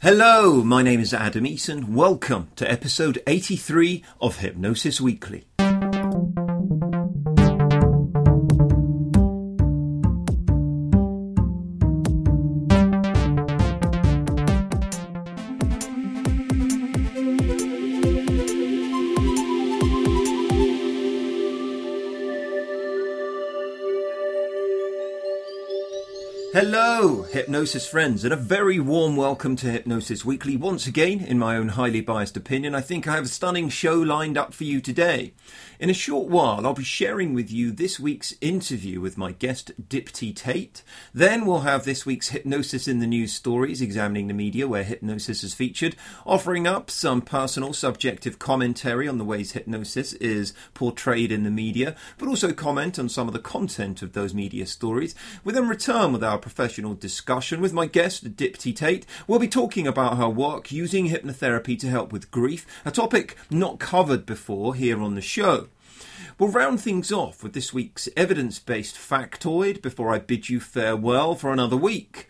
Hello, my name is Adam Eason. Welcome to episode 83 of Hypnosis Weekly. Hypnosis friends, and a very warm welcome to Hypnosis Weekly. Once again, in my own highly biased opinion, I think I have a stunning show lined up for you today. In a short while, I'll be sharing with you this week's interview with my guest, Dipti Tate. Then we'll have this week's Hypnosis in the News stories, examining the media where hypnosis is featured, offering up some personal subjective commentary on the ways hypnosis is portrayed in the media, but also comment on some of the content of those media stories. We then return with our professional discussion with my guest, Dipti Tate. We'll be talking about her work using hypnotherapy to help with grief, a topic not covered before here on the show. We'll round things off with this week's evidence based factoid before I bid you farewell for another week.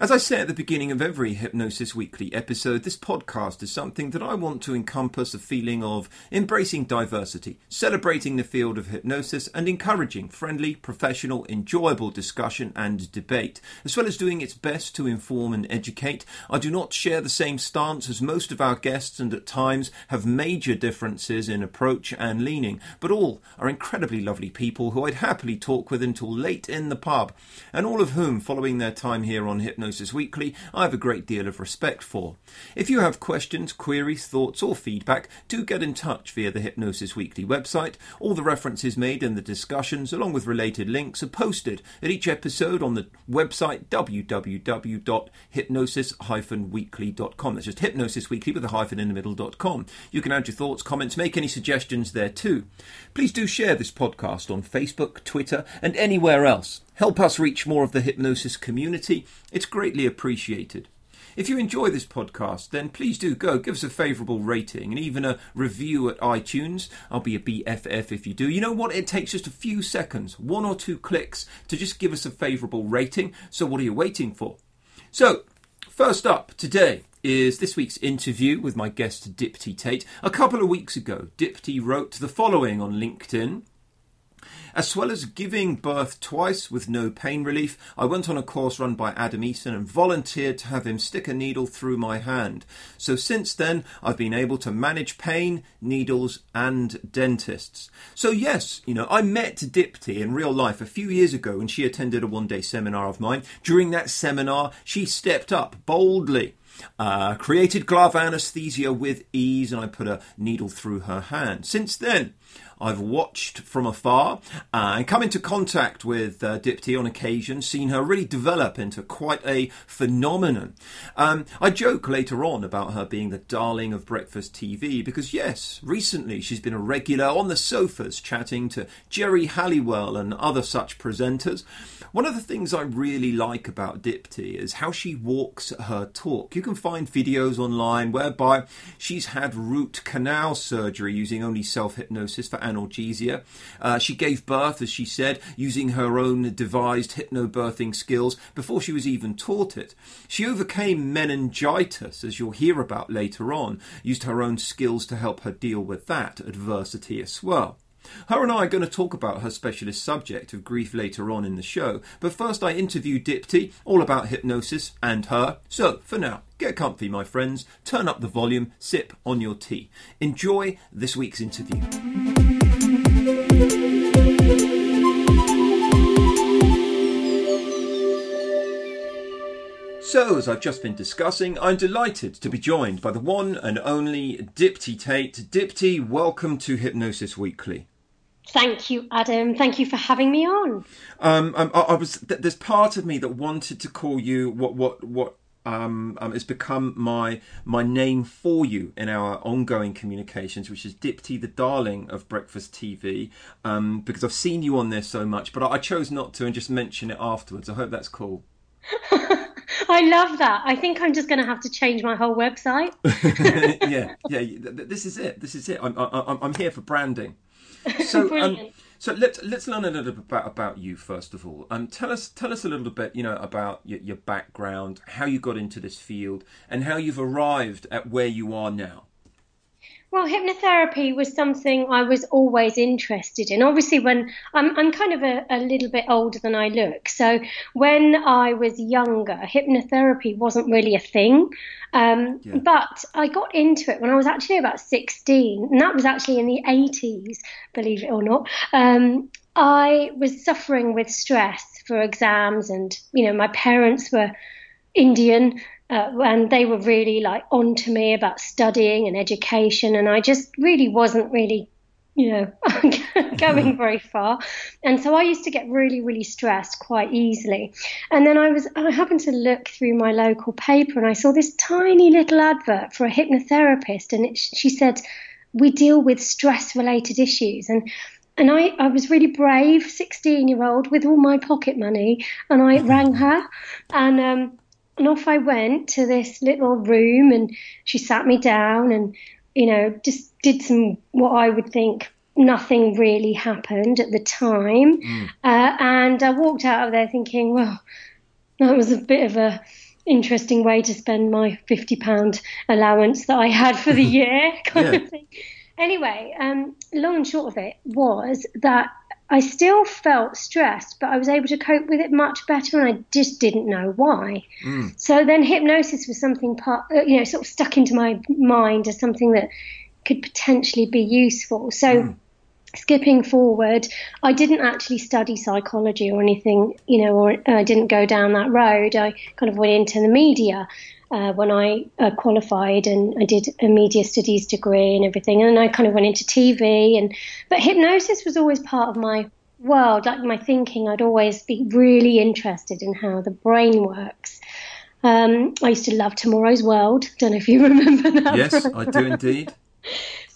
As I say at the beginning of every Hypnosis Weekly episode, this podcast is something that I want to encompass a feeling of embracing diversity, celebrating the field of hypnosis, and encouraging friendly, professional, enjoyable discussion and debate, as well as doing its best to inform and educate. I do not share the same stance as most of our guests and at times have major differences in approach and leaning, but all are incredibly lovely people who I'd happily talk with until late in the pub, and all of whom, following their time here on Hypnosis, Hypnosis Weekly, I have a great deal of respect for. If you have questions, queries, thoughts, or feedback, do get in touch via the Hypnosis Weekly website. All the references made in the discussions, along with related links, are posted at each episode on the website www.hypnosis-weekly.com. That's just Hypnosis Weekly with a hyphen in the middle.com. You can add your thoughts, comments, make any suggestions there too. Please do share this podcast on Facebook, Twitter, and anywhere else. Help us reach more of the hypnosis community. It's greatly appreciated. If you enjoy this podcast, then please do go give us a favourable rating and even a review at iTunes. I'll be a BFF if you do. You know what? It takes just a few seconds, one or two clicks, to just give us a favourable rating. So, what are you waiting for? So, first up today is this week's interview with my guest Dipti Tate. A couple of weeks ago, Dipti wrote the following on LinkedIn. As well as giving birth twice with no pain relief, I went on a course run by Adam Eason and volunteered to have him stick a needle through my hand. So since then, I've been able to manage pain, needles, and dentists. So yes, you know, I met Dipti in real life a few years ago when she attended a one day seminar of mine. During that seminar, she stepped up boldly uh, created glove anesthesia with ease, and I put a needle through her hand. Since then, I've watched from afar uh, and come into contact with uh, Dipti on occasion, seen her really develop into quite a phenomenon. Um, I joke later on about her being the darling of breakfast TV because, yes, recently she's been a regular on the sofas chatting to Geri Halliwell and other such presenters. One of the things I really like about Dipti is how she walks her talk. You can find videos online whereby she's had root canal surgery using only self hypnosis for analgesia. Uh, she gave birth, as she said, using her own devised hypnobirthing skills before she was even taught it. She overcame meningitis, as you'll hear about later on, used her own skills to help her deal with that adversity as well. Her and I are going to talk about her specialist subject of grief later on in the show, but first I interview Dipti all about hypnosis and her. So, for now, get comfy, my friends, turn up the volume, sip on your tea. Enjoy this week's interview. So, as I've just been discussing, I'm delighted to be joined by the one and only Dipti Tate. Dipti, welcome to Hypnosis Weekly. Thank you, Adam. Thank you for having me on. Um, um I, I, was there's part of me that wanted to call you what what what um, um, has become my my name for you in our ongoing communications, which is Dipti, the darling of breakfast TV, um, because I've seen you on there so much, but I, I chose not to and just mention it afterwards. I hope that's cool. I love that. I think I'm just going to have to change my whole website. yeah, yeah. This is it. This is it. I'm, I'm, I'm here for branding. So, um, So let's let's learn a little bit about, about you first of all. Um, tell us tell us a little bit, you know, about your, your background, how you got into this field, and how you've arrived at where you are now. Well, hypnotherapy was something I was always interested in. Obviously, when I'm, I'm kind of a, a, little bit older than I look. So when I was younger, hypnotherapy wasn't really a thing. Um, yeah. But I got into it when I was actually about 16, and that was actually in the 80s, believe it or not. Um, I was suffering with stress for exams, and, you know, my parents were Indian uh, and they were really like on to me about studying and education, and I just really wasn't really, you know, going very far. And so I used to get really, really stressed quite easily. And then I was, I happened to look through my local paper, and I saw this tiny little advert for a hypnotherapist, and it, she said, "We deal with stress-related issues," and and I, I was really brave, 16 year old with all my pocket money, and I rang her, and um, and off I went to this little room, and she sat me down and, you know, just did some what I would think nothing really happened at the time. Mm. Uh, and I walked out of there thinking, well, that was a bit of a interesting way to spend my fifty pound allowance that I had for the year, kind yeah. of thing. Anyway, um, long and short of it was that I still felt stressed, but I was able to cope with it much better, and I just didn't know why. Mm. So then hypnosis was something part, uh, you know, sort of stuck into my mind as something that could potentially be useful. So. Mm. Skipping forward, I didn't actually study psychology or anything, you know, or I uh, didn't go down that road. I kind of went into the media uh, when I uh, qualified and I did a media studies degree and everything. And then I kind of went into TV and, but hypnosis was always part of my world, like my thinking. I'd always be really interested in how the brain works. Um, I used to love Tomorrow's World. Don't know if you remember that. Yes, I do indeed.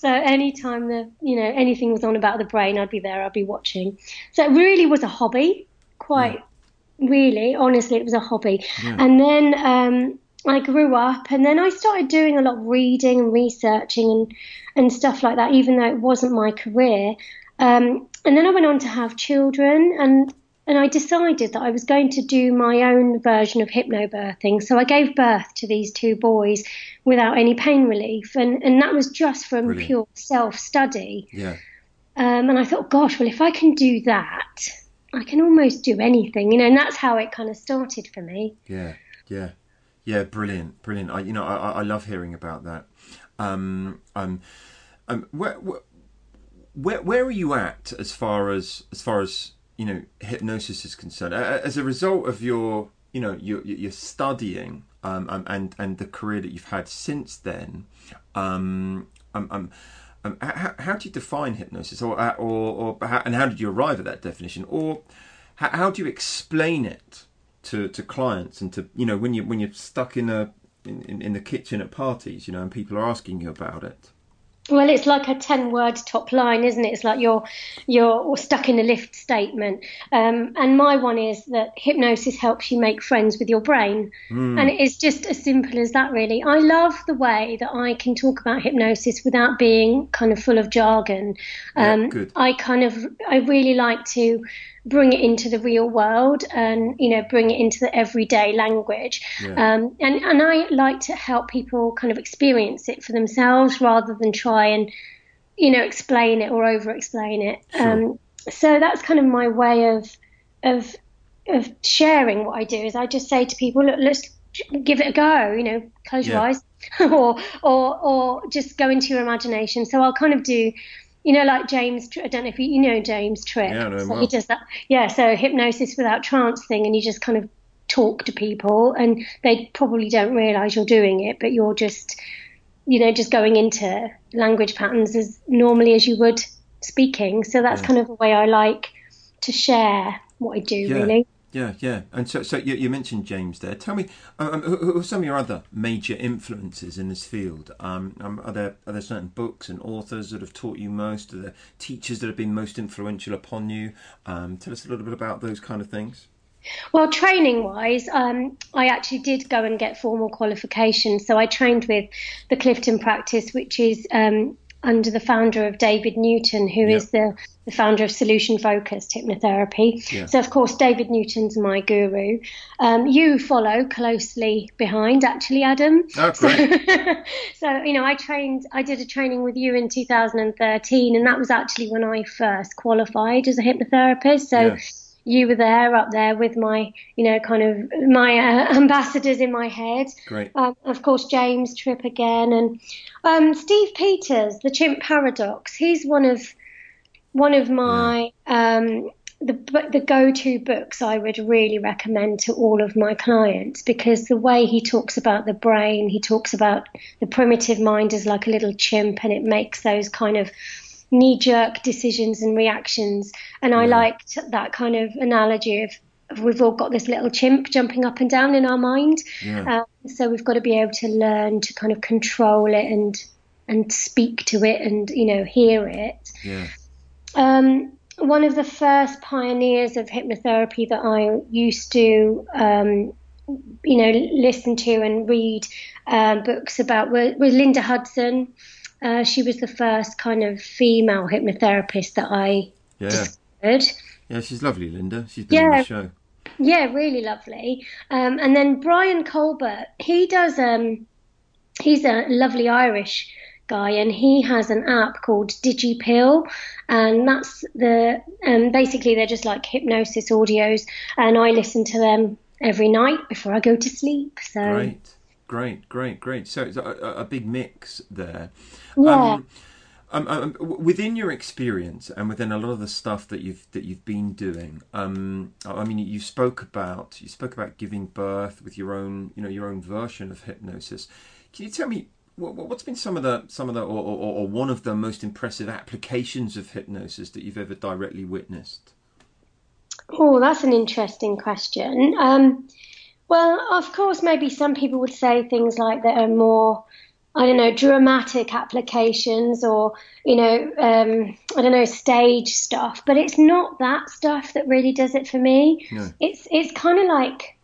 So anytime the you know anything was on about the brain, I'd be there. I'd be watching. So it really was a hobby, quite yeah. really. Honestly, it was a hobby. Yeah. And then um, I grew up and then I started doing a lot of reading and researching and, and stuff like that, even though it wasn't my career. Um, and then I went on to have children and and I decided that I was going to do my own version of hypnobirthing. So I gave birth to these two boys without any pain relief, and and that was just from Brilliant. pure self study. Yeah. Um, and I thought, gosh, well, if I can do that, I can almost do anything, you know. And that's how it kind of started for me. Yeah, yeah. Yeah, brilliant, brilliant. I, you know, I, I love hearing about that. Um, um, um, where, where, where are you at as far as as far as you know hypnosis is concerned? As a result of your, you know, your your studying um, um, and and the career that you've had since then, um, um, um, um how, how do you define hypnosis, or or, or how, and how did you arrive at that definition, or how, how do you explain it? to, to clients and to you know when you when you're stuck in a in, in the kitchen at parties, you know, and people are asking you about it. Well, it's like a ten-word top line, isn't it? It's like you're you're stuck in a lift statement. Um, and my one is that hypnosis helps you make friends with your brain, mm. and it's just as simple as that, really. I love the way that I can talk about hypnosis without being kind of full of jargon. Um, yeah, I kind of I really like to bring it into the real world and you know bring it into the everyday language yeah. um, and and I like to help people kind of experience it for themselves rather than try and you know explain it or over explain it sure. um, so that's kind of my way of of of sharing what I do is I just say to people look let's give it a go you know close yeah. your eyes or or or just go into your imagination so I'll kind of do you know, like James, I don't know if you, you know James Tripp. Yeah, no, so he does that. Yeah, so hypnosis without trance thing, and you just kind of talk to people, and they probably don't realise you're doing it, but you're just, you know, just going into language patterns as normally as you would speaking. So that's yeah. kind of the way I like to share what I do, yeah. really. Yeah, yeah. And so, so you, you mentioned James there. Tell me, um, um, who, who, are some of your other major influences in this field? Um, um, are there are there certain books and authors that have taught you most? Are there teachers that have been most influential upon you? Um, tell us a little bit about those kind of things. Well, training wise, um, I actually did go and get formal qualifications. So I trained with the Clifton practice, which is um, under the founder of David Newton, who Yeah. is the, the founder of solution focused hypnotherapy. So, of course, David Newton's my guru. Um, you follow closely behind, actually, Adam. Oh, So, great. so, you know, I trained, I did a training with you in 2013, and that was actually when I first qualified as a hypnotherapist. So. You were there up there with my, you know, kind of my uh, ambassadors in my head. Great. Um, of course, James Tripp again, and um, Steve Peters, the Chimp Paradox. He's one of one of my um, the the go-to books I would really recommend to all of my clients because the way he talks about the brain, he talks about the primitive mind as like a little chimp, and it makes those kind of knee-jerk decisions and reactions. And I liked that kind of analogy of. of We've all got this little chimp jumping up and down in our mind, Yeah. um, so we've got to be able to learn to kind of control it and and speak to it and you know hear it. Yeah. Um, one of the first pioneers of hypnotherapy that I used to, um, you know, listen to and read uh, books about was, was Linda Hudson. Uh, she was the first kind of female hypnotherapist that I Yeah. discovered. Yeah. She's lovely, Linda. She's been on Yeah. the show. Yeah, really lovely. Um, and then Brian Colbert, he does. Um, he's a lovely Irish guy, and he has an app called DigiPill, and that's the. Um, basically, they're just like hypnosis audios, and I listen to them every night before I go to sleep. So Great. Great. Great. Great. So it's a, a, big mix there. yeah. Um, um, um, within your experience and within a lot of the stuff that you've that you've been doing, um, I I mean, you spoke about you spoke about giving birth with your own, you know, your own version of hypnosis. Can you tell me what, what's been some of the some of the or, or, or one of the most impressive applications of hypnosis that you've ever directly witnessed? Oh, that's an interesting question. Um, well, of course, maybe some people would say things like that are more, I don't know, dramatic applications or, you know, um, I don't know, stage stuff. But it's not that stuff that really does it for me. No. It's it's kind of like,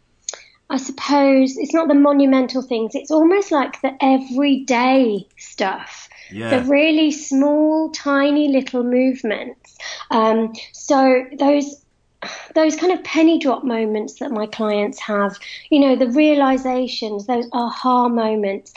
I suppose, it's not the monumental things. It's almost like the everyday stuff Yeah. the really small, tiny little movements. Um, so those those kind of penny drop moments that my clients have, you know, the realizations, those aha moments,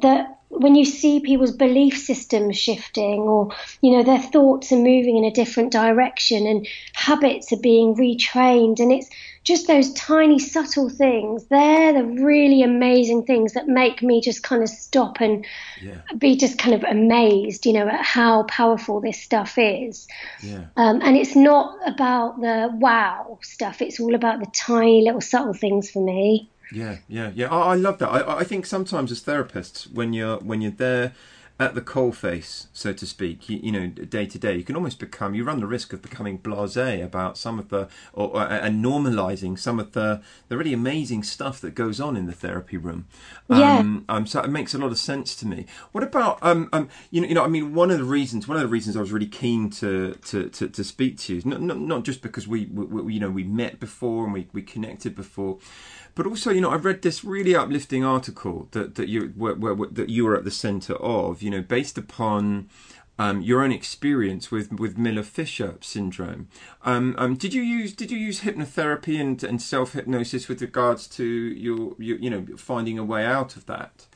that when you see people's belief systems shifting or, you know, their thoughts are moving in a different direction and habits are being retrained. And it's just those tiny, subtle things. They're the really amazing things that make me just kind of stop and Yeah. be just kind of amazed, you know, at how powerful this stuff is. Yeah. Um, and it's not about the wow stuff. It's all about the tiny little subtle things for me. Yeah, yeah, yeah. I, I love that. I, I think sometimes as therapists, when you're when you're there at the coalface, so to speak, you, you know, day to day, you can almost become. You run the risk of becoming blasé about some of the, or, or and normalising some of the the really amazing stuff that goes on in the therapy room. Yeah. Um, um, so it makes a lot of sense to me. What about um, um, you know, you know, I mean, one of the reasons, one of the reasons I was really keen to to, to, to speak to you, is not, not not just because we, we, we you know we met before and we, we connected before, but also you know I read this really uplifting article that that you that you were at the centre of, you know, based upon. Um, your own experience with, with Miller Fisher syndrome. Um, um, did you use did you use hypnotherapy and, and self hypnosis with regards to your, your you know finding a way out of that?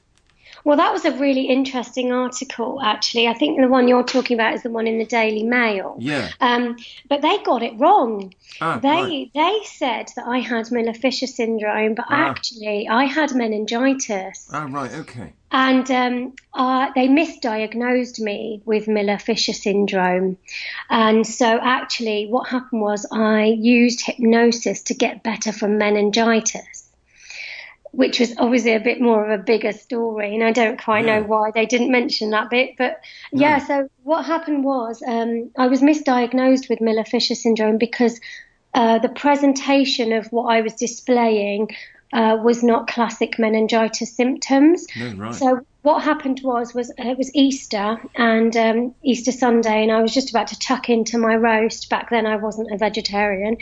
Well, that was a really interesting article, actually. I think the one you're talking about is the one in the Daily Mail. Yeah. Um, but they got it wrong. Ah, they right. they said that I had Miller Fisher syndrome, but Ah. actually I had meningitis. Ah, right. Okay. and um, uh, they misdiagnosed me with Miller Fisher syndrome. And so, actually, what happened was I used hypnosis to get better from meningitis. Which was obviously a bit more of a bigger story, and I don't quite Yeah. know why they didn't mention that bit. But yeah, so what happened was um, I was misdiagnosed with Miller Fisher syndrome because uh, the presentation of what I was displaying uh, was not classic meningitis symptoms. No, right. So what happened was was it was Easter and um, Easter Sunday, and I was just about to tuck into my roast. Back then, I wasn't a vegetarian,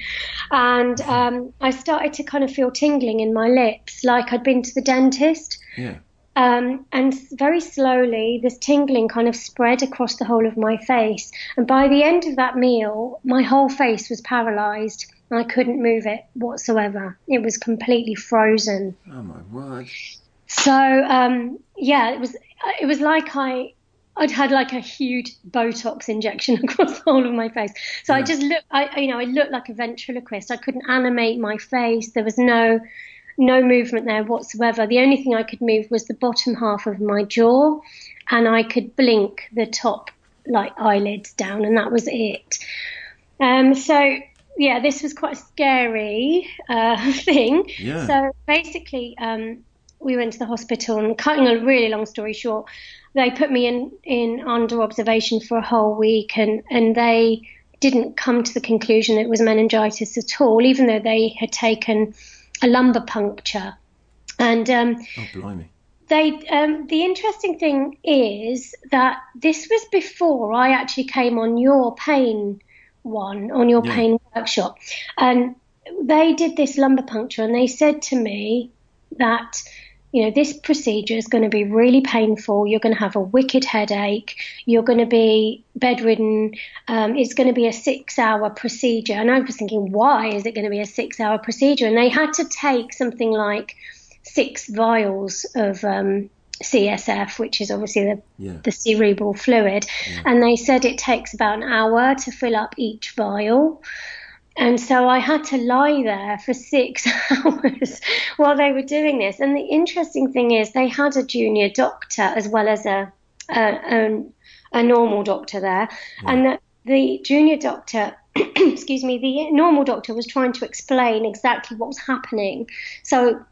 and um, I started to kind of feel tingling in my lips, like I'd been to the dentist. yeah. Um, and very slowly, this tingling kind of spread across the whole of my face. And by the end of that meal, my whole face was paralyzed. And I couldn't move it whatsoever. It was completely frozen. Oh my word! So um, yeah, it was it was like I I'd had like a huge Botox injection across the whole of my face. So yeah. I just looked, I you know, I looked like a ventriloquist. I couldn't animate my face. There was no no movement there whatsoever. The only thing I could move was the bottom half of my jaw, and I could blink the top like eyelids down, and that was it. Um, so yeah, this was quite a scary uh, thing. Yeah. So basically, um, we went to the hospital, and cutting a really long story short, they put me in in under observation for a whole week, and and they didn't come to the conclusion it was meningitis at all, even though they had taken a lumbar puncture. And um, oh, blimey. They, um, the interesting thing is that this was before I actually came on your pain one, on your yeah. pain workshop. And they did this lumbar puncture and they said to me that you know, this procedure is going to be really painful. You're going to have a wicked headache. You're going to be bedridden. Um, it's going to be a six hour procedure. And I was thinking, why is it going to be a six hour procedure? And they had to take something like six vials of um, CSF, which is obviously the, yeah. the cerebral fluid. Yeah. And they said it takes about an hour to fill up each vial. And so I had to lie there for six hours while they were doing this. And the interesting thing is, they had a junior doctor as well as a a, a, a normal doctor there, yeah. and the, the junior doctor. excuse me, the normal doctor was trying to explain exactly what was happening. So,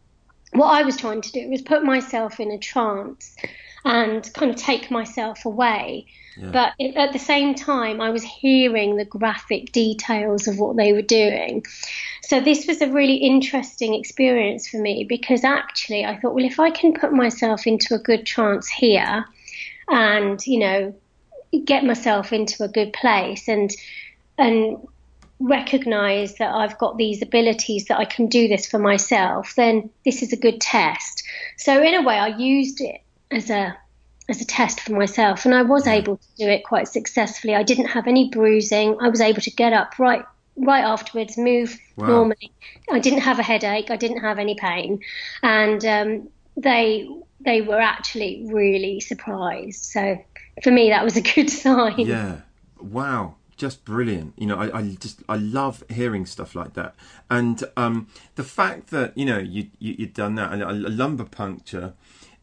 what I was trying to do was put myself in a trance and kind of take myself away. Yeah. But it, at the same time, I was hearing the graphic details of what they were doing. So this was a really interesting experience for me because actually I thought, well, if I can put myself into a good trance here and, you know, get myself into a good place and, and recognize that I've got these abilities that I can do this for myself, then this is a good test. So in a way, I used it as a as a test for myself, and I was able to do it quite successfully. I didn't have any bruising. I was able to get up right right afterwards, move wow. normally. I didn't have a headache. I didn't have any pain, and um, they they were actually really surprised. So for me, that was a good sign. Yeah. Wow just brilliant. You know, I, I, just I love hearing stuff like that, and um, the fact that you know you, you have done that, and a lumbar puncture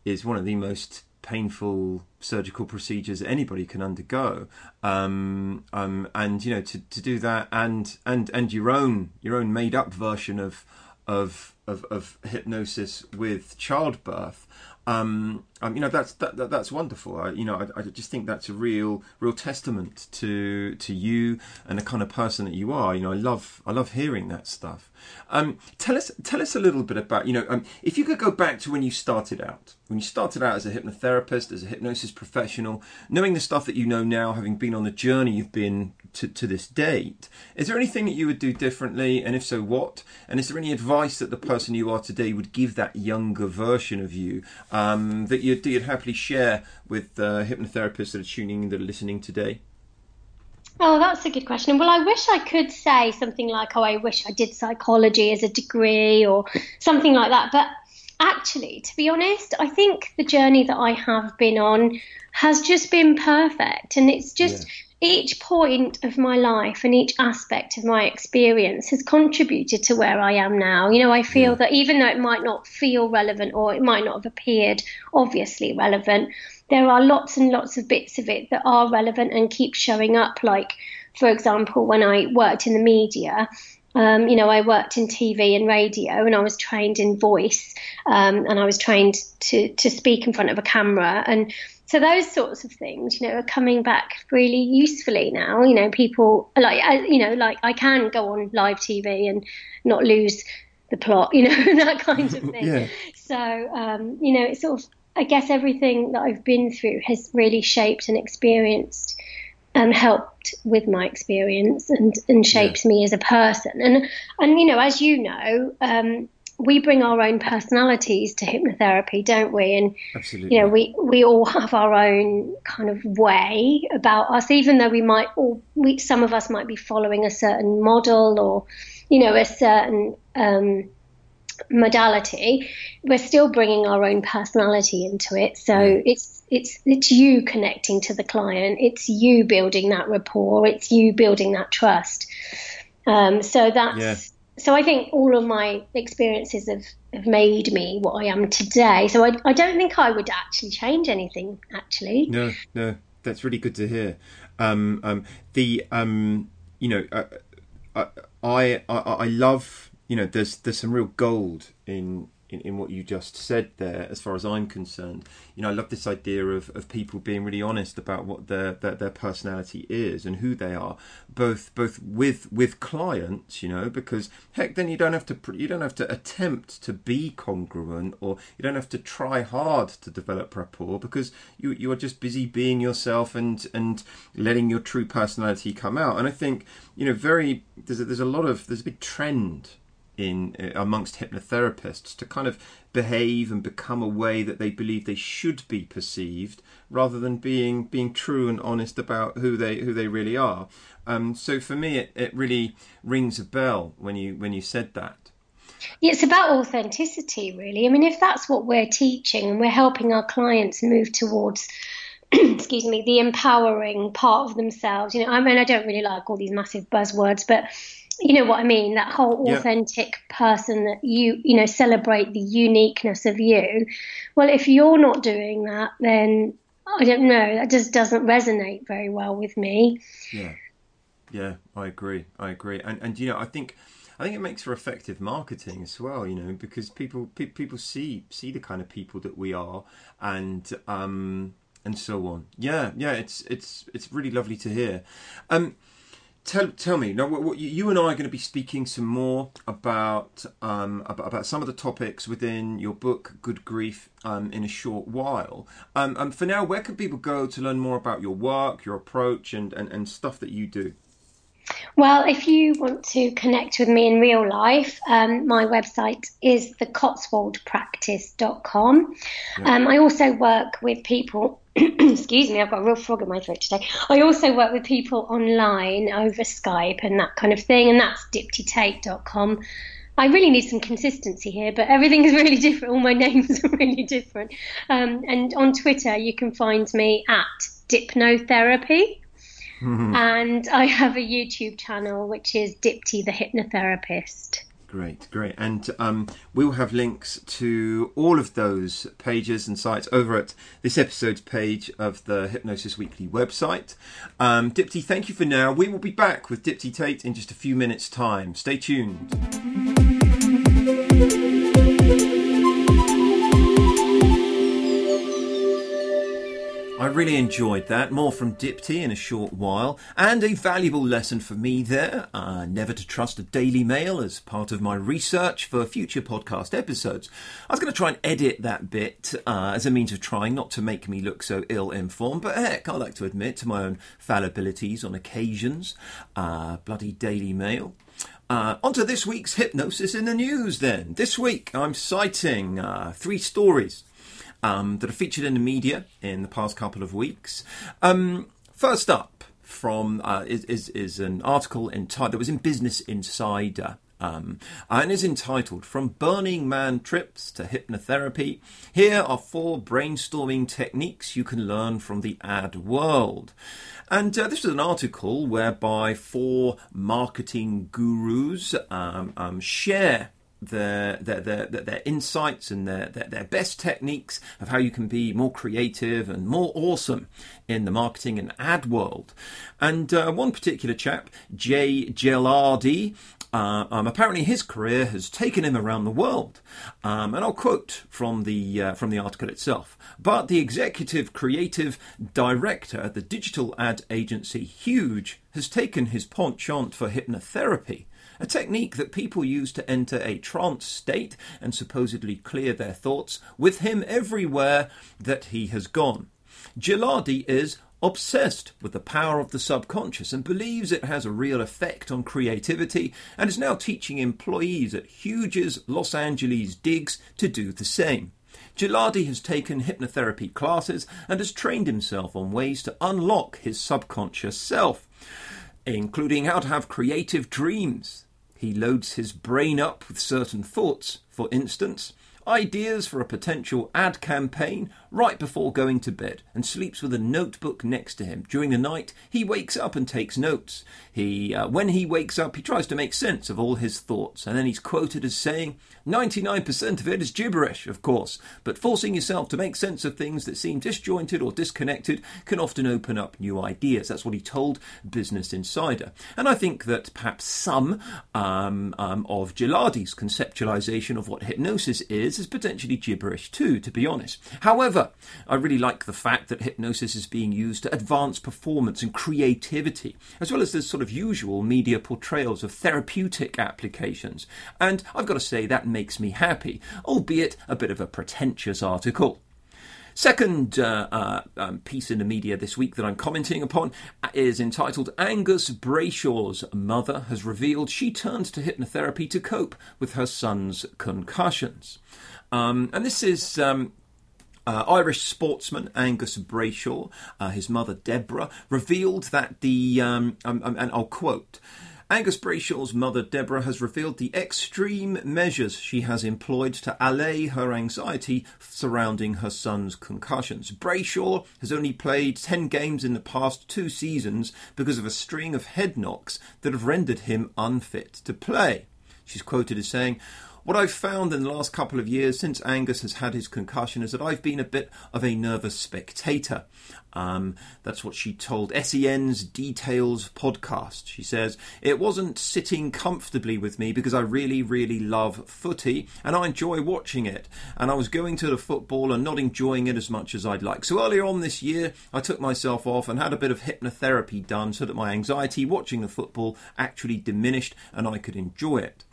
is one of the most painful surgical procedures anybody can undergo. Um, um, and you know to, to do that and and and your own your own made up version of of of, of hypnosis with childbirth um, um, you know that's that, that that's wonderful. I, you know, I, I, just think that's a real real testament to to you and the kind of person that you are. You know, I love I love hearing that stuff. Um, tell us tell us a little bit about you know um, if you could go back to when you started out, when you started out as a hypnotherapist, as a hypnosis professional, knowing the stuff that you know now, having been on the journey you've been to, to this date. Is there anything that you would do differently, and if so, what? And is there any advice that the person you are today would give that younger version of you um, that you'd, you'd happily share with uh, hypnotherapists that are tuning in, that are listening today? Oh, that's a good question. Well, I wish I could say something like, oh, I wish I did psychology as a degree or something like that. But actually, to be honest, I think the journey that I have been on has just been perfect. And it's just. Yeah each point of my life and each aspect of my experience has contributed to where I am now. You know, I feel yeah. that even though it might not feel relevant or it might not have appeared obviously relevant, there are lots and lots of bits of it that are relevant and keep showing up. Like, for example, when I worked in the media, um, you know, I worked in TV and radio, and I was trained in voice, um, and I was trained to to speak in front of a camera, and so those sorts of things, you know, are coming back really usefully now. You know, people like, you know, like I can go on live TV and not lose the plot, you know, that kind of thing. yeah. So, um, you know, it's sort of, I guess everything that I've been through has really shaped and experienced and helped with my experience and, and shapes yeah. me as a person. And, and, you know, as you know, um, we bring our own personalities to hypnotherapy, don't we? And Absolutely. you know, we we all have our own kind of way about us, even though we might all we some of us might be following a certain model or you know a certain um, modality. We're still bringing our own personality into it, so Yeah. it's it's it's you connecting to the client. It's you building that rapport. It's you building that trust. Um, so that's Yeah. So I think all of my experiences have, have made me what I am today. So I, I don't think I would actually change anything. Actually, No, no, that's really good to hear. Um, um, the um, you know, uh, I, I I I love you know, there's there's some real gold in. In, in what you just said there, as far as I'm concerned, you know, I love this idea of, of people being really honest about what their, their their personality is and who they are, both both with with clients, you know, because heck, then you don't have to you don't have to attempt to be congruent, or you don't have to try hard to develop rapport because you you are just busy being yourself and and letting your true personality come out. And I think you know, very there's a, there's a lot of there's a big trend in uh, amongst hypnotherapists to kind of behave and become a way that they believe they should be perceived rather than being being true and honest about who they who they really are um, so for me it, it really rings a bell when you when you said that it's about authenticity, really. I mean, if that's what we're teaching and we're helping our clients move towards. excuse me, the empowering part of themselves. You know, I mean, I don't really like all these massive buzzwords, but you know what I mean? That whole Yeah. authentic person that you, you know, celebrate the uniqueness of you. Well, if you're not doing that, then I don't know. That just doesn't resonate very well with me. Yeah, yeah, I agree. I agree, and and you know, I think I think it makes for effective marketing as well. You know, because people pe- people see see the kind of people that we are, and um and so on. Yeah, yeah, it's it's it's really lovely to hear. Um, tell tell me now. What, what, you- and I are going to be speaking some more about um about, about some of the topics within your book, Good Grief, um, in a short while. Um, um, for now, where can people go to learn more about your work, your approach, and and, and stuff that you do? Well, if you want to connect with me in real life, um, my website is thecotswoldpractice.com. Um, I also work with people, excuse me, I've got a real frog in my throat today. I also work with people online over Skype and that kind of thing, and that's diptytate.com. I really need some consistency here, but everything is really different. All my names are really different. Um, and on Twitter, you can find me at Dipnotherapy. And I have a YouTube channel which is Dipty the Hypnotherapist. Great, great. And um, we'll have links to all of those pages and sites over at this episode's page of the Hypnosis Weekly website. Um, Dipti, thank you for now. We will be back with Dipti Tate in just a few minutes' time. Stay tuned. Really enjoyed that. More from Dipti in a short while, and a valuable lesson for me there. Uh, never to trust a Daily Mail as part of my research for future podcast episodes. I was going to try and edit that bit uh, as a means of trying not to make me look so ill informed, but heck, I like to admit to my own fallibilities on occasions. Uh, bloody Daily Mail. Uh, on to this week's hypnosis in the news then. This week I'm citing uh, three stories um, that are featured in the media in the past couple of weeks. Um, first up, from uh, is, is is an article entitled that was in Business Insider. Um, and is entitled From Burning Man Trips to Hypnotherapy. Here are four brainstorming techniques you can learn from the ad world. And uh, this is an article whereby four marketing gurus um, um, share their their, their their insights and their, their their best techniques of how you can be more creative and more awesome in the marketing and ad world. And uh, one particular chap, Jay Gelardi, uh, um, apparently his career has taken him around the world. Um, and I'll quote from the uh, from the article itself. But the executive creative director at the digital ad agency Huge has taken his penchant for hypnotherapy a technique that people use to enter a trance state and supposedly clear their thoughts, with him everywhere that he has gone. Gilardi is obsessed with the power of the subconscious and believes it has a real effect on creativity and is now teaching employees at Huge's Los Angeles Digs to do the same. Gilardi has taken hypnotherapy classes and has trained himself on ways to unlock his subconscious self, including how to have creative dreams. He loads his brain up with certain thoughts, for instance, ideas for a potential ad campaign right before going to bed and sleeps with a notebook next to him. During the night, he wakes up and takes notes. He, uh, when he wakes up, he tries to make sense of all his thoughts, and then he's quoted as saying, 99% of it is gibberish, of course, but forcing yourself to make sense of things that seem disjointed or disconnected can often open up new ideas. That's what he told Business Insider. And I think that perhaps some um, um, of Gilardi's conceptualization of what hypnosis is is potentially gibberish too, to be honest. However, I really like the fact that hypnosis is being used to advance performance and creativity, as well as the sort of usual media portrayals of therapeutic applications. And I've got to say, that makes me happy, albeit a bit of a pretentious article. Second uh, uh, um, piece in the media this week that I'm commenting upon is entitled Angus Brayshaw's mother has revealed she turned to hypnotherapy to cope with her son's concussions. Um, and this is um, uh, Irish sportsman Angus Brayshaw, uh, his mother Deborah, revealed that the, um, um, um, and I'll quote, Angus Brayshaw's mother Deborah has revealed the extreme measures she has employed to allay her anxiety surrounding her son's concussions. Brayshaw has only played 10 games in the past two seasons because of a string of head knocks that have rendered him unfit to play. She's quoted as saying, what I've found in the last couple of years since Angus has had his concussion is that I've been a bit of a nervous spectator. Um, that's what she told SEN's Details podcast. She says, It wasn't sitting comfortably with me because I really, really love footy and I enjoy watching it. And I was going to the football and not enjoying it as much as I'd like. So earlier on this year, I took myself off and had a bit of hypnotherapy done so that my anxiety watching the football actually diminished and I could enjoy it.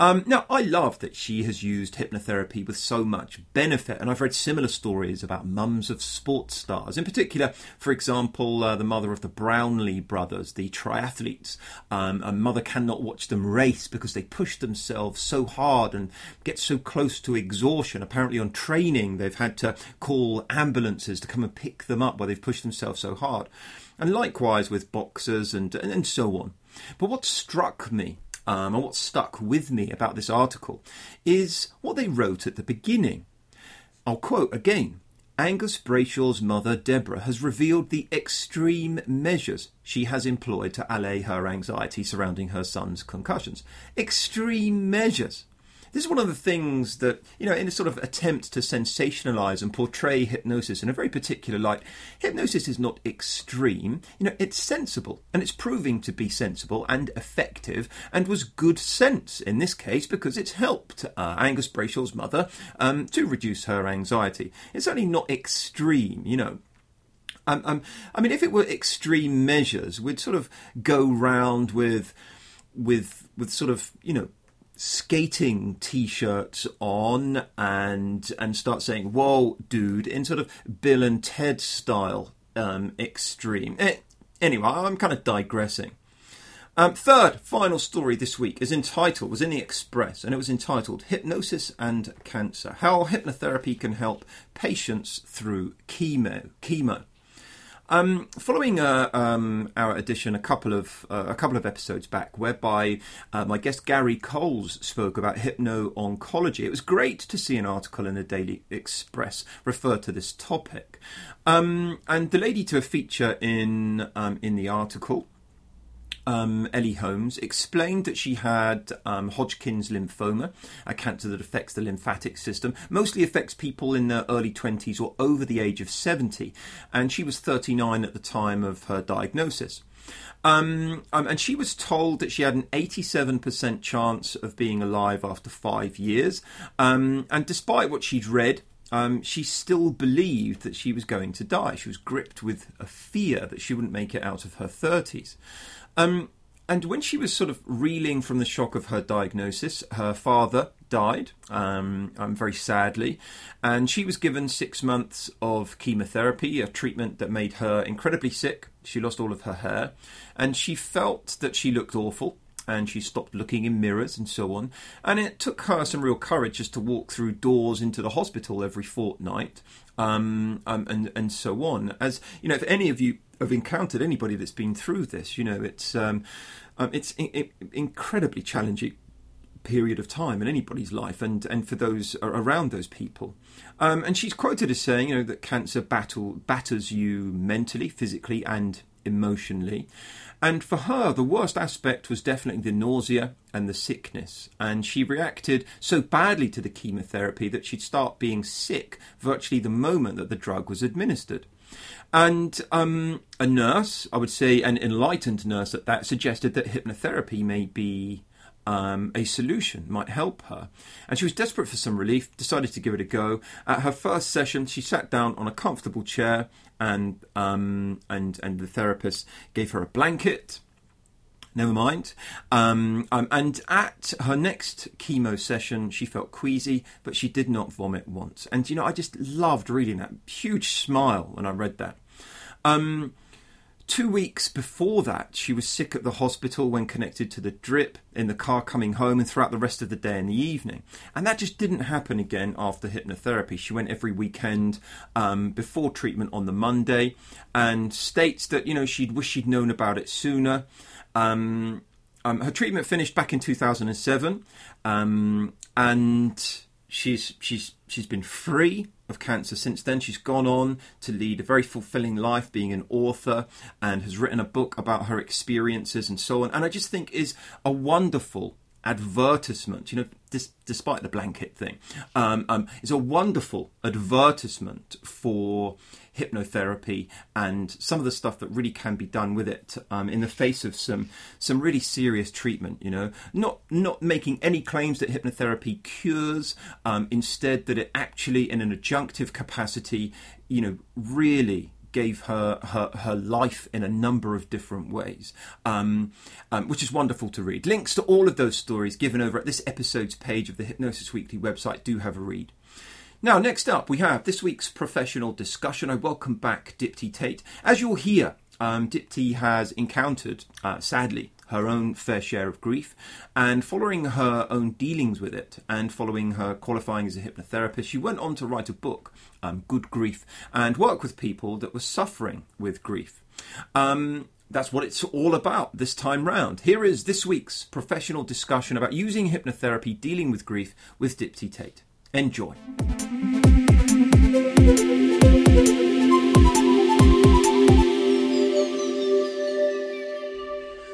Um, now, I love that she has used hypnotherapy with so much benefit, and I've read similar stories about mums of sports stars. In particular, for example, uh, the mother of the Brownlee brothers, the triathletes. Um, a mother cannot watch them race because they push themselves so hard and get so close to exhaustion. Apparently, on training, they've had to call ambulances to come and pick them up where they've pushed themselves so hard. And likewise with boxers and, and, and so on. But what struck me um, and what stuck with me about this article is what they wrote at the beginning. I'll quote again. Angus Brayshaw's mother, Deborah, has revealed the extreme measures she has employed to allay her anxiety surrounding her son's concussions. Extreme measures. This is one of the things that, you know, in a sort of attempt to sensationalize and portray hypnosis in a very particular light, hypnosis is not extreme. You know, it's sensible and it's proving to be sensible and effective and was good sense in this case because it's helped uh, Angus Brayshaw's mother um, to reduce her anxiety. It's only not extreme, you know. Um, um, I mean, if it were extreme measures, we'd sort of go round with, with, with sort of, you know, skating t-shirts on and and start saying whoa dude in sort of bill and ted style um, extreme. Eh, anyway i'm kind of digressing. Um, third final story this week is entitled was in the express and it was entitled hypnosis and cancer how hypnotherapy can help patients through chemo chemo um, following uh, um, our edition a couple of uh, a couple of episodes back, whereby uh, my guest Gary Coles spoke about hypno oncology, it was great to see an article in the Daily Express refer to this topic. Um, and the lady to feature in um, in the article um, Ellie Holmes explained that she had um, Hodgkin's lymphoma, a cancer that affects the lymphatic system, mostly affects people in their early 20s or over the age of 70, and she was 39 at the time of her diagnosis. Um, um, and she was told that she had an 87% chance of being alive after five years. Um, and despite what she'd read, um, she still believed that she was going to die. She was gripped with a fear that she wouldn't make it out of her 30s. Um, and when she was sort of reeling from the shock of her diagnosis, her father died, um, um, very sadly, and she was given six months of chemotherapy, a treatment that made her incredibly sick. She lost all of her hair, and she felt that she looked awful. And she stopped looking in mirrors and so on. And it took her some real courage just to walk through doors into the hospital every fortnight um, um, and and so on. As you know, if any of you have encountered anybody that's been through this, you know, it's um, um it's in, incredibly challenging period of time in anybody's life and, and for those around those people. Um, and she's quoted as saying, you know, that cancer battle batters you mentally, physically, and emotionally. And for her, the worst aspect was definitely the nausea and the sickness. And she reacted so badly to the chemotherapy that she'd start being sick virtually the moment that the drug was administered. And um, a nurse, I would say an enlightened nurse at that, suggested that hypnotherapy may be um, a solution might help her. And she was desperate for some relief, decided to give it a go. At her first session, she sat down on a comfortable chair, and um, and and the therapist gave her a blanket. Never mind. Um, um, and at her next chemo session, she felt queasy, but she did not vomit once. And you know, I just loved reading that. Huge smile when I read that. Um, Two weeks before that, she was sick at the hospital when connected to the drip in the car coming home and throughout the rest of the day and the evening. And that just didn't happen again after hypnotherapy. She went every weekend um, before treatment on the Monday and states that, you know, she'd wish she'd known about it sooner. Um, um, her treatment finished back in 2007 um, and she's she's she's been free of cancer since then. She's gone on to lead a very fulfilling life, being an author, and has written a book about her experiences and so on. And I just think is a wonderful advertisement. You know, dis- despite the blanket thing, um, um, a wonderful advertisement for hypnotherapy and some of the stuff that really can be done with it um, in the face of some some really serious treatment. You know, not not making any claims that hypnotherapy cures, um, instead that it actually, in an adjunctive capacity, you know, really gave her, her her life in a number of different ways, um, um, which is wonderful to read. Links to all of those stories given over at this episode's page of the Hypnosis Weekly website. Do have a read. Now, next up, we have this week's professional discussion. I welcome back Dipti Tate. As you'll hear, um, Dipti has encountered, uh, sadly, her own fair share of grief, and following her own dealings with it, and following her qualifying as a hypnotherapist, she went on to write a book, um, Good Grief, and work with people that were suffering with grief. Um, that's what it's all about this time round. Here is this week's professional discussion about using hypnotherapy dealing with grief with Dipti Tate. Enjoy.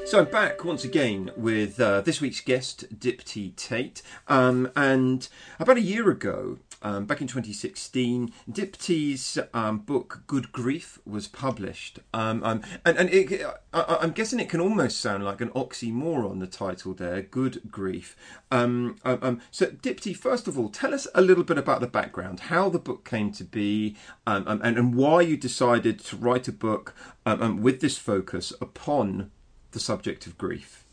So I'm back once again with uh, this week's guest, Dipti Tate. Um, and about a year ago, um, back in 2016, Dipti's um, book Good Grief was published, um, um and, and it, I, am guessing it can almost sound like an oxymoron. The title there, Good Grief. Um, um, so, Dipti, first of all, tell us a little bit about the background, how the book came to be, and, and why you decided to write a book with this focus upon the subject of grief.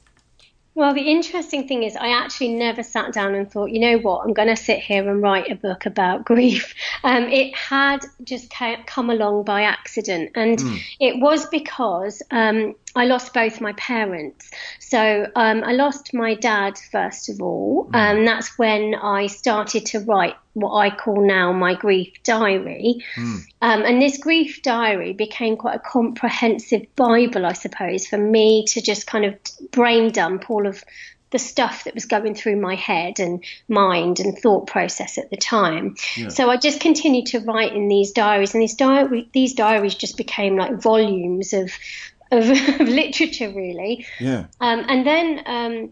Well, the interesting thing is, I actually never sat down and thought, you know what, I'm going to sit here and write a book about grief. Um, it had just come along by accident. And mm. it was because um, I lost both my parents. So um, I lost my dad, first of all. Mm. Um, that's when I started to write what I call now my grief diary. Mm. Um, and this grief diary became quite a comprehensive Bible, I suppose, for me to just kind of brain dump all of the stuff that was going through my head and mind and thought process at the time. Yeah. So I just continued to write in these diaries, and these diary these diaries just became like volumes of of, of literature, really. Yeah. Um, and then. Um,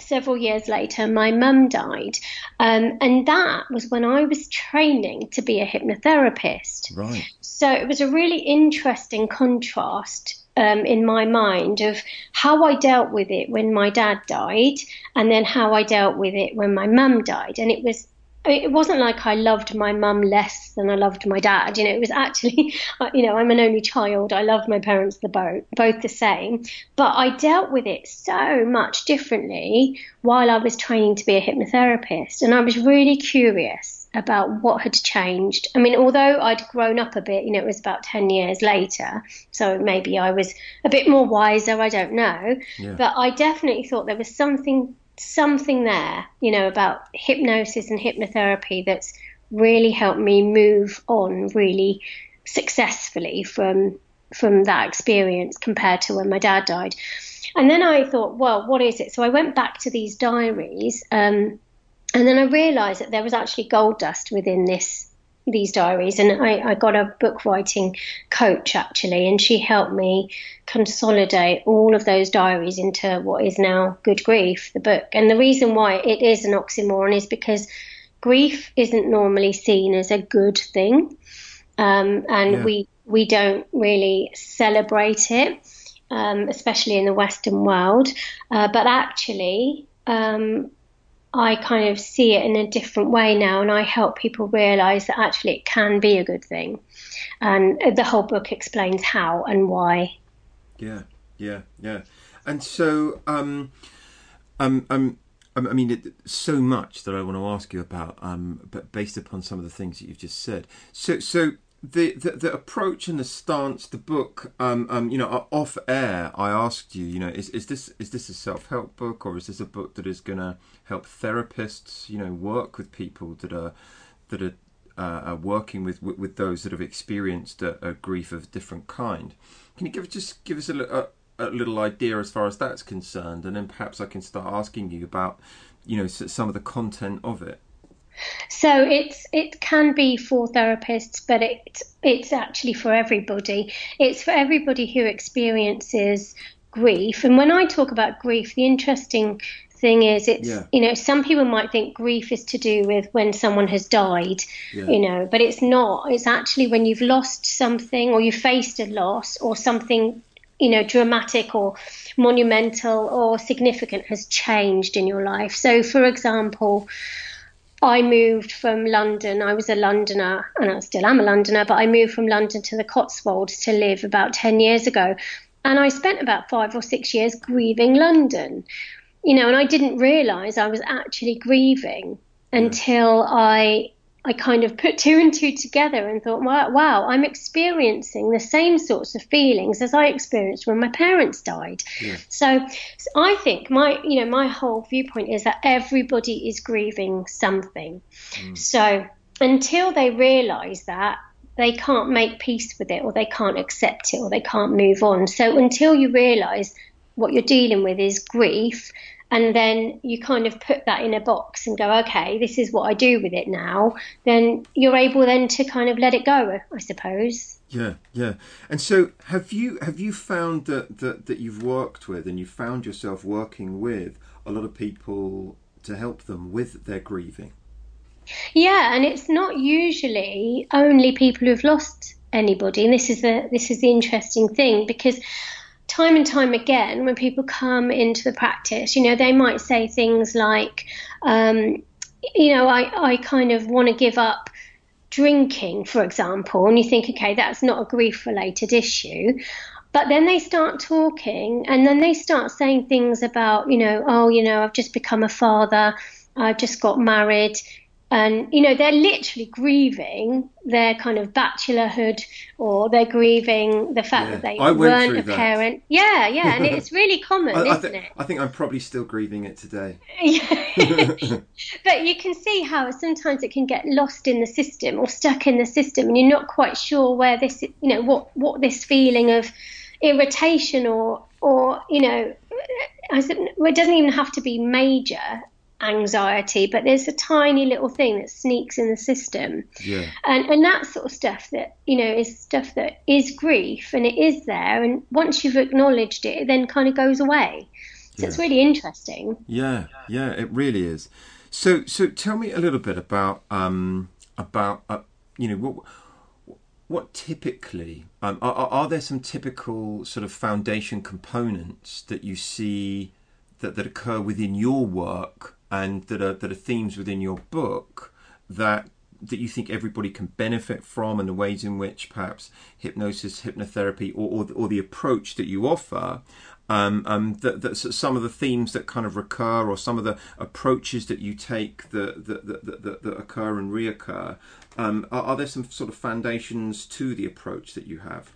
several years later, my mum died. Um, and that was when I was training to be a hypnotherapist. Right. So it was a really interesting contrast um, in my mind of how I dealt with it when my dad died and then how I dealt with it when my mum died. And it was it wasn't like I loved my mum less than I loved my dad. You know, it was actually, uh, you know, I'm an only child. I love my parents the both, both the same. But I dealt with it so much differently while I was training to be a hypnotherapist. And I was really curious about what had changed. I mean, although I'd grown up a bit, you know, it was about 10 years later. So maybe I was a bit more wiser. I don't know. Yeah. But I definitely thought there was something something there, you know, about hypnosis and hypnotherapy that's really helped me move on really successfully from from that experience compared to when my dad died. And then I thought, well, what is it? So I went back to these diaries, um, and then I realised that there was actually gold dust within this these diaries and I, I, got a book writing coach actually and she helped me consolidate all of those diaries into what is now good grief the book and the reason why it is an oxymoron is because grief isn't normally seen as a good thing um, and yeah. we we don't really celebrate it um, especially in the western world uh, but actually um, I kind of see it in a different way now, and I help people realize that actually it can be a good thing. And the whole book explains how and why. Yeah, yeah, yeah. And so, um, um, um, um I mean, it, so much that I want to ask you about, um, but based upon some of the things that you've just said. So, so the, the, the approach and the stance, the book, um, um, you know, off air, I asked you, you know, is, is this is this a self help book or is this a book that is going to help therapists, you know, work with people that are that are, uh, are working with, with, with those that have experienced a, a, grief of a different kind? Can you give just give us a, a, a little idea as far as that's concerned, and then perhaps I can start asking you about, you know, some of the content of it. So it's it can be for therapists, but it's it's actually for everybody. It's for everybody who experiences grief. And when I talk about grief, the interesting thing is it's yeah. you know some people might think grief is to do with when someone has died yeah. you know but it's not it's actually when you've lost something or you faced a loss or something you know dramatic or monumental or significant has changed in your life so for example I moved from London. I was a Londoner, and I still am a Londoner, but I moved from London to the Cotswolds to live about 10 years ago. And I spent about five or six years grieving London, you know, and I didn't realize I was actually grieving until I I kind of put two and two together and thought, wow, wow, I'm experiencing the same sorts of feelings as I experienced when my parents died. Yeah. So, so, I think my, you know, my whole viewpoint is that everybody is grieving something. Mm. So until they realise that, they can't make peace with it, or they can't accept it, or they can't move on. So until you realise what you're dealing with is grief, and then you kind of put that in a box and go, okay, this is what I do with it now, then you're able then to kind of let it go, I suppose. Yeah, yeah. And so have you have you found that, that, that you've worked with and you found yourself working with a lot of people to help them with their grieving? Yeah, and it's not usually only people who've lost anybody. And this is the this is the interesting thing because time and time again, when people come into the practice, you know, they might say things like, um, you know, I, I kind of want to give up drinking, for example, and you think, okay, that's not a grief related issue. But then they start talking and then they start saying things about, you know, oh, you know, I've just become a father, I've just got married, and you know they're literally grieving their kind of bachelorhood or they're grieving the fact yeah. that they weren't a parent. Yeah yeah. And it's really common I, isn't it? I think i'm probably still grieving it today. But you can see how sometimes it can get lost in the system or stuck in the system and you're not quite sure where this you know what what this feeling of irritation or or you know it doesn't even have to be major anxiety, but there's a tiny little thing that sneaks in the system. Yeah. And and that sort of stuff that, you know, is stuff that is grief and it is there and once you've acknowledged it, it then kind of goes away. So yeah. it's really interesting. Yeah, yeah, it really is. So so tell me a little bit about um about uh, you know what what typically um, are, are there some typical sort of foundation components that you see that, that occur within your work and that are that are themes within your book that that you think everybody can benefit from, and the ways in which perhaps hypnosis, hypnotherapy, or or, or the approach that you offer um, um, that, that some of the themes that kind of recur or some of the approaches that you take that, that, that, that, that occur and reoccur, um, are, are, there some sort of foundations to the approach that you have?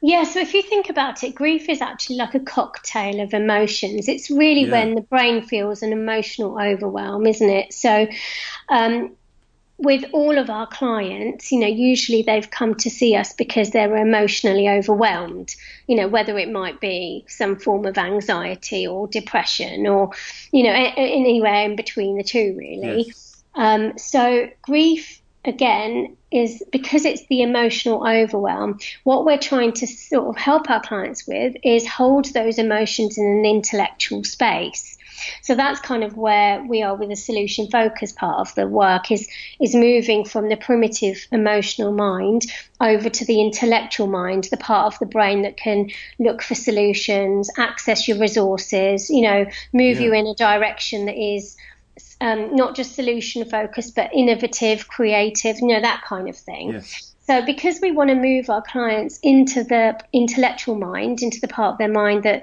Yeah, so if you think about it, grief is actually like a cocktail of emotions. It's really yeah. when the brain feels an emotional overwhelm, isn't it? So, um, with all of our clients, you know, usually they've come to see us because they're emotionally overwhelmed, you know, whether it might be some form of anxiety or depression or, you know, anywhere in between the two, really. Yes. Um, so, grief, again, is because it's the emotional overwhelm, what we're trying to sort of help our clients with is hold those emotions in an intellectual space. So that's kind of where we are with the solution focus part of the work is is moving from the primitive emotional mind over to the intellectual mind, the part of the brain that can look for solutions, access your resources, you know, move yeah. you in a direction that is um, not just solution focused, but innovative, creative, you know, that kind of thing. Yes. So, because we want to move our clients into the intellectual mind, into the part of their mind that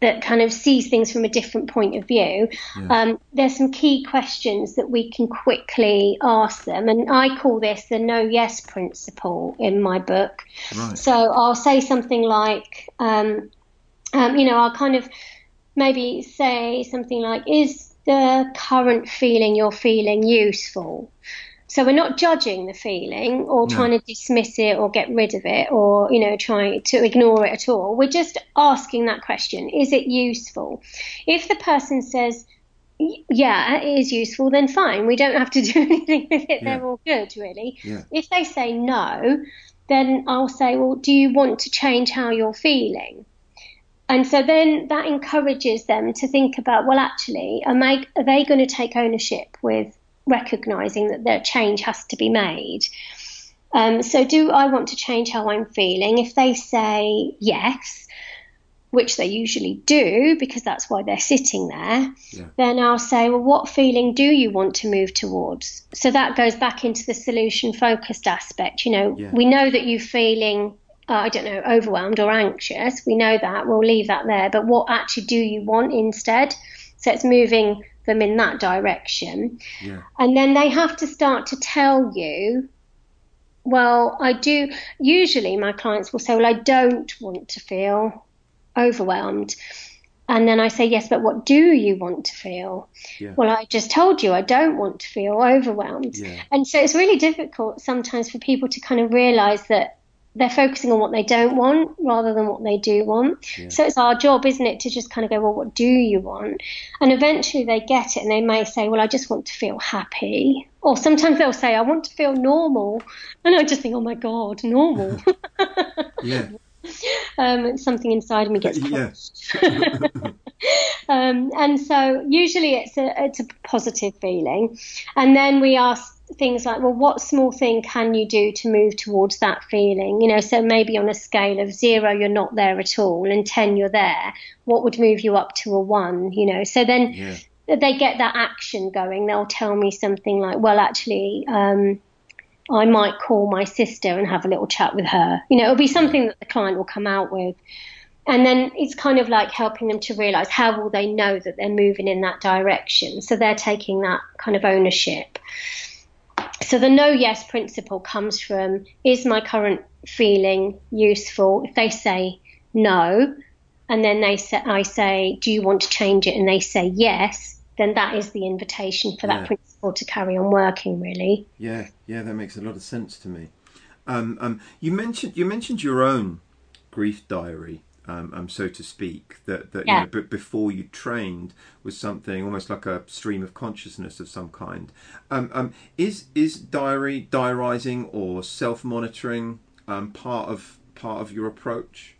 that kind of sees things from a different point of view. Yeah. Um, there's some key questions that we can quickly ask them, and I call this the no yes principle in my book. Right. So I'll say something like, um, um, you know, I'll kind of maybe say something like, is the current feeling you're feeling useful? So we're not judging the feeling or no. trying to dismiss it or get rid of it or, you know, trying to ignore it at all. We're just asking that question. Is it useful? If the person says, yeah, it is useful, then fine. We don't have to do anything with it. Yeah. They're all good, really. Yeah. If they say no, then I'll say, well, do you want to change how you're feeling? And so then that encourages them to think about, well, actually, am I, are they going to take ownership with recognizing that their change has to be made. Um, so, do I want to change how I'm feeling? If they say yes, which they usually do because that's why they're sitting there, yeah. then I'll say, well, what feeling do you want to move towards? So that goes back into the solution focused aspect. You know, yeah. we know that you're feeling, uh, I don't know, overwhelmed or anxious. We know that. We'll leave that there. But what actually do you want instead? So it's moving them in that direction. Yeah. And then they have to start to tell you, well, I do. Usually my clients will say, well, I don't want to feel overwhelmed. And then I say, yes, but what do you want to feel? Yeah. Well, I just told you I don't want to feel overwhelmed. Yeah. And so it's really difficult sometimes for people to kind of realize that they're focusing on what they don't want rather than what they do want. Yeah. So it's our job, isn't it, to just kind of go, well, what do you want? And eventually they get it and they may say, well, I just want to feel happy. Or sometimes they'll say, I want to feel normal. And I just think, oh my God, normal. yeah. Um, something inside me gets pushed. um, and so usually it's a, it's a positive feeling. And then we ask things like, well, what small thing can you do to move towards that feeling? You know, so maybe on a scale of zero, you're not there at all, and 10, you're there. What would move you up to a one? You know, so then yeah. they get that action going. They'll tell me something like, well, actually, um, I might call my sister and have a little chat with her. You know, it'll be something that the client will come out with. And then it's kind of like helping them to realize how will they know that they're moving in that direction. So they're taking that kind of ownership. So the no yes principle comes from is my current feeling useful? If they say no, and then they say, I say, do you want to change it? And they say yes, then that is the invitation for that yeah. principle to carry on working. Really. Yeah, yeah, that makes a lot of sense to me. Um, um, you mentioned you mentioned your own grief diary um, um, so to speak, that, that yeah. you know, but before you trained was something almost like a stream of consciousness of some kind. Um, um is is diary diarizing or self monitoring um, part of part of your approach?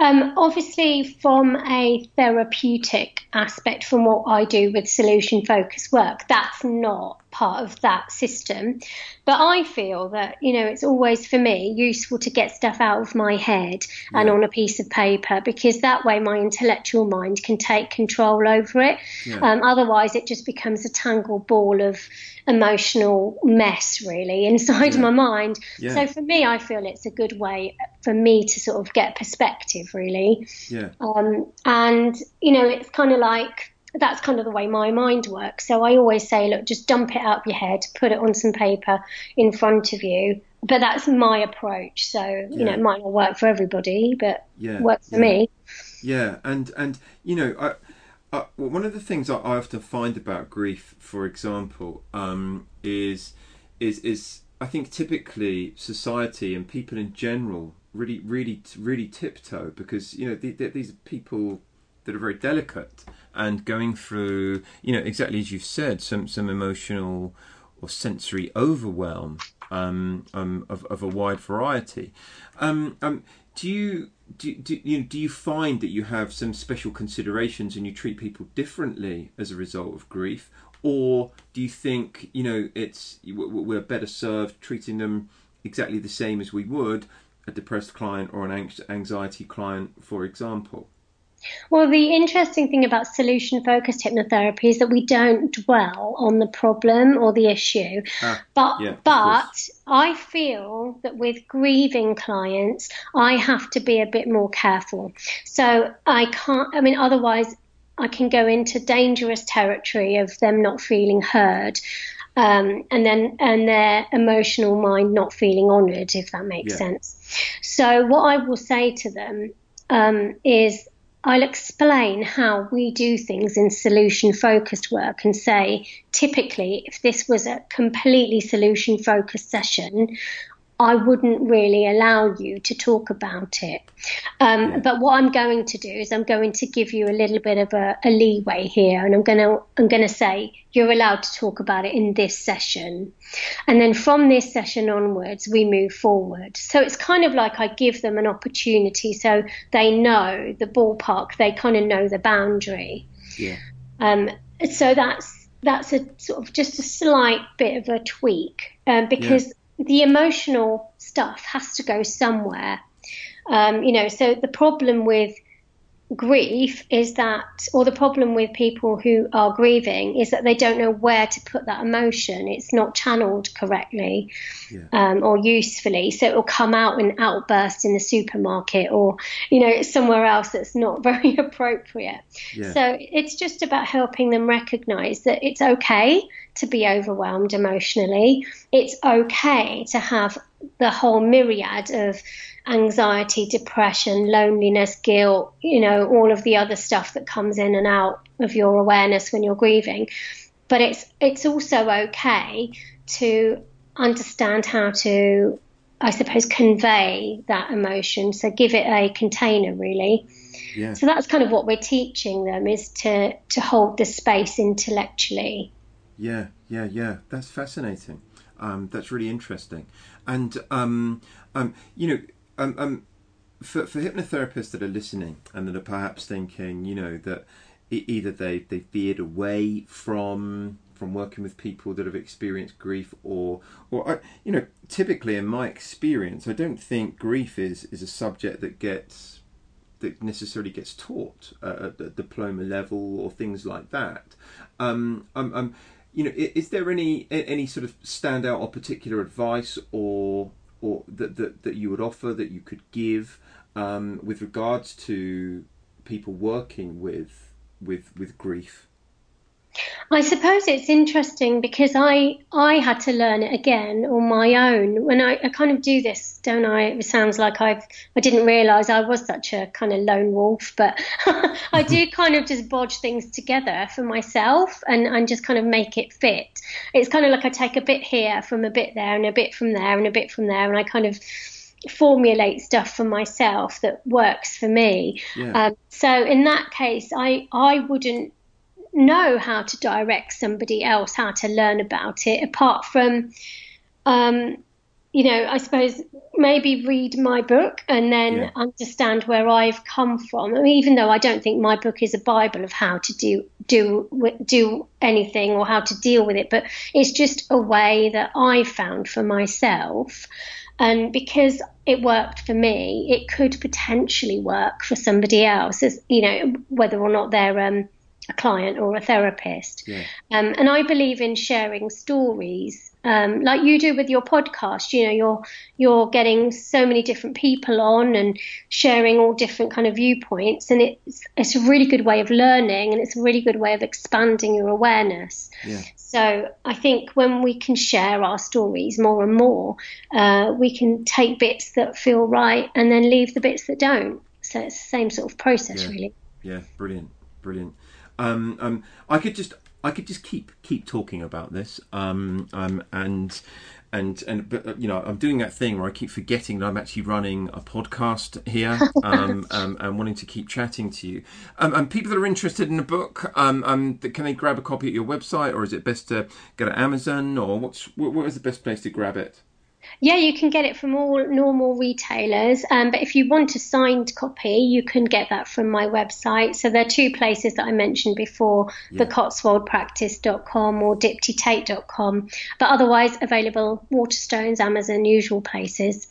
Um, obviously, from a therapeutic aspect, from what I do with solution focused work, that's not part of that system. But I feel that, you know, it's always for me useful to get stuff out of my head yeah. and on a piece of paper because that way my intellectual mind can take control over it. Yeah. Um, otherwise, it just becomes a tangled ball of emotional mess, really, inside yeah. my mind. So for me, I feel it's a good way for me to sort of get perspective, really. Yeah. Um, and, you know, it's kind of like, that's kind of the way my mind works. So I always say, look, just dump it out of your head, put it on some paper in front of you. But that's my approach. So you yeah. know, it might not work for everybody, but yeah, works for yeah. me. Yeah, and and you know, I, I, one of the things I, I often find about grief, for example, um, is is is I think typically society and people in general really really really tiptoe because you know the, the, these people that are very delicate and going through, you know, exactly as you've said, some some emotional or sensory overwhelm um, um, of, of a wide variety. Um, um, do you do, do, you do you find that you have some special considerations and you treat people differently as a result of grief, or do you think you know it's we're better served treating them exactly the same as we would a depressed client or an anxiety client, for example? Well, the interesting thing about solution focused hypnotherapy is that we don't dwell on the problem or the issue. Ah, but yeah, but I feel that with grieving clients, I have to be a bit more careful. So I can't, I mean, otherwise, I can go into dangerous territory of them not feeling heard. Um, and then and their emotional mind not feeling honoured, if that makes yeah. sense. So what I will say to them um, is I'll explain how we do things in solution focused work and say, typically, if this was a completely solution focused session, I wouldn't really allow you to talk about it. Um. But what I'm going to do is I'm going to give you a little bit of a, a leeway here, and I'm going to I'm going to say you're allowed to talk about it in this session, and then from this session onwards we move forward. So it's kind of like I give them an opportunity, so they know the ballpark, they kind of know the boundary. Yeah. Um. So that's that's a sort of just a slight bit of a tweak, um, because. Yeah the emotional stuff has to go somewhere. Um, you know, so the problem with grief is that, or the problem with people who are grieving is that they don't know where to put that emotion. It's not channeled correctly yeah. um, or usefully. So it will come out in outbursts in the supermarket or, you know, somewhere else that's not very appropriate. Yeah. So it's just about helping them recognize that it's okay to be overwhelmed emotionally. It's okay to have the whole myriad of anxiety, depression, loneliness, guilt, you know, all of the other stuff that comes in and out of your awareness when you're grieving. But it's it's also okay to understand how to I suppose convey that emotion. So give it a container really. Yeah. So that's kind of what we're teaching them is to to hold the space intellectually. Yeah, yeah, yeah. That's fascinating. Um, that's really interesting. And um, um, you know, um, um, for for hypnotherapists that are listening and that are perhaps thinking, you know, that either they they veered away from from working with people that have experienced grief or or I, you know typically in my experience I don't think grief is is a subject that gets that necessarily gets taught at the diploma level or things like that. Um, um, um, you know, is there any any sort of standout or particular advice or or that that, that you would offer that you could give um, with regards to people working with with with grief? I suppose it's interesting because I I had to learn it again on my own. When I, I kind of do this, don't I? It sounds like I've I didn't realise I was such a kind of lone wolf, but I do kind of just bodge things together for myself and, and just kind of make it fit. It's kind of like I take a bit here from a bit there and a bit from there and a bit from there, and I kind of formulate stuff for myself that works for me. Yeah. Um, so in that case, I I wouldn't know how to direct somebody else how to learn about it apart from um, you know, I suppose maybe read my book and then yeah. understand where I've come from. I mean, even though I don't think my book is a bible of how to do do do anything or how to deal with it, but it's just a way that I found for myself. And because it worked for me, it could potentially work for somebody else, as, you know, whether or not they're um, a client or a therapist. Yeah. Um, and I believe in sharing stories, um, like you do with your podcast. You know, you're you're getting so many different people on and sharing all different kind of viewpoints, and it's it's a really good way of learning, and it's a really good way of expanding your awareness. Yeah. So I think when we can share our stories more and more, uh, we can take bits that feel right and then leave the bits that don't. So it's the same sort of process, yeah. really. Yeah, brilliant, brilliant. Um, um, I could just I could just keep keep talking about this, um, um, and and and but uh, you know I'm doing that thing where I keep forgetting that I'm actually running a podcast here, um, um, and wanting to keep chatting to you. Um, and people that are interested in the book, um, um, can they grab a copy at your website, or is it best to go to Amazon, or what's what is the best place to grab it? Yeah, you can get it from all normal retailers. Um, but if you want a signed copy, you can get that from my website. So there are two places that I mentioned before yeah. the cotswoldpractice.com or diptitate.com. But otherwise, available Waterstones, Amazon, usual places.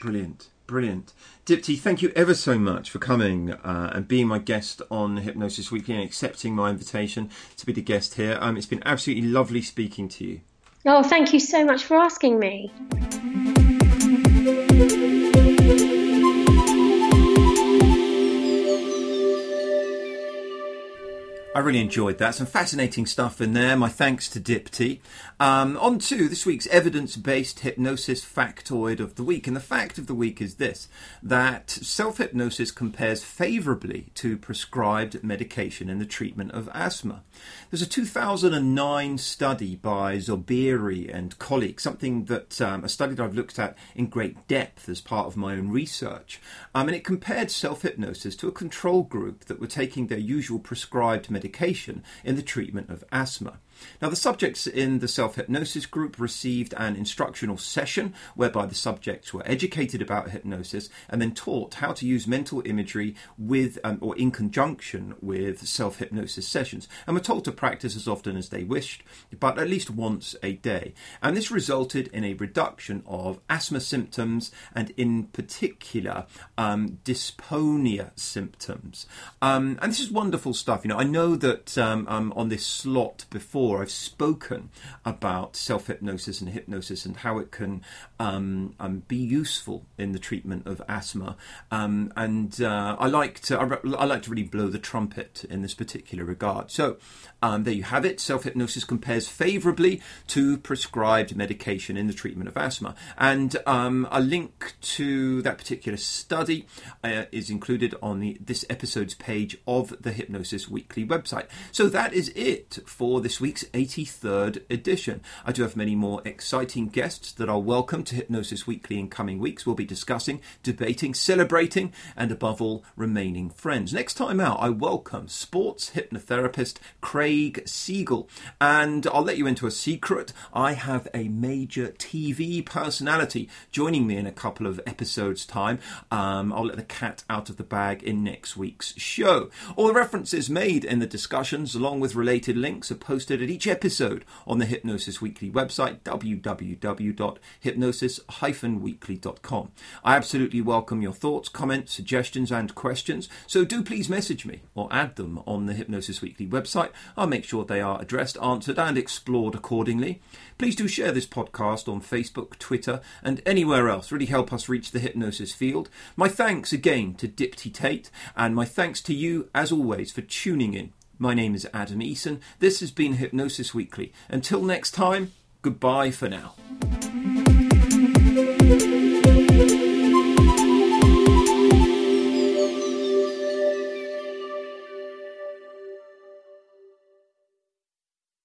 Brilliant. Brilliant. Dipti, thank you ever so much for coming uh, and being my guest on Hypnosis Weekly and accepting my invitation to be the guest here. Um, it's been absolutely lovely speaking to you. Oh, thank you so much for asking me. I really enjoyed that. Some fascinating stuff in there. My thanks to Dipti. Um, on to this week's evidence based hypnosis factoid of the week. And the fact of the week is this that self hypnosis compares favourably to prescribed medication in the treatment of asthma. There's a 2009 study by Zobiri and colleagues, something that um, a study that I've looked at in great depth as part of my own research. Um, and it compared self hypnosis to a control group that were taking their usual prescribed medication medication in the treatment of asthma. Now, the subjects in the self hypnosis group received an instructional session whereby the subjects were educated about hypnosis and then taught how to use mental imagery with um, or in conjunction with self hypnosis sessions and were told to practice as often as they wished, but at least once a day. And this resulted in a reduction of asthma symptoms and, in particular, um, symptoms. Um, and this is wonderful stuff. You know, I know that um, um, on this slot before before, I've spoken about self hypnosis and hypnosis and how it can um, um, be useful in the treatment of asthma. Um, and uh, I like to I, I, like to really blow the trumpet in this particular regard. So um, there you have it. Self hypnosis compares favourably to prescribed medication in the treatment of asthma, and um, a link to that particular study uh, is included on the this episode's page of the Hypnosis Weekly website. So that is it for this week's 83rd edition. I do have many more exciting guests that are welcome to Hypnosis Weekly in coming weeks. We'll be discussing, debating, celebrating, and above all, remaining friends. Next time out, I welcome sports hypnotherapist Craig Siegel. And I'll let you into a secret. I have a major TV personality joining me in a couple of episodes' time. Um, I'll let the cat out of the bag in next week's show. All the references made in the discussions, along with related links, are posted at each episode on the Hypnosis Weekly website, www.hypnosis-weekly.com. I absolutely welcome your thoughts, comments, suggestions, and questions, so do please message me or add them on the Hypnosis Weekly website. I'll make sure they are addressed, answered, and explored accordingly. Please do share this podcast on Facebook, Twitter, and anywhere else. Really help us reach the hypnosis field. My thanks again to Dipti Tate, and my thanks to you, as always, for tuning in. My name is Adam Eason. This has been Hypnosis Weekly. Until next time, goodbye for now.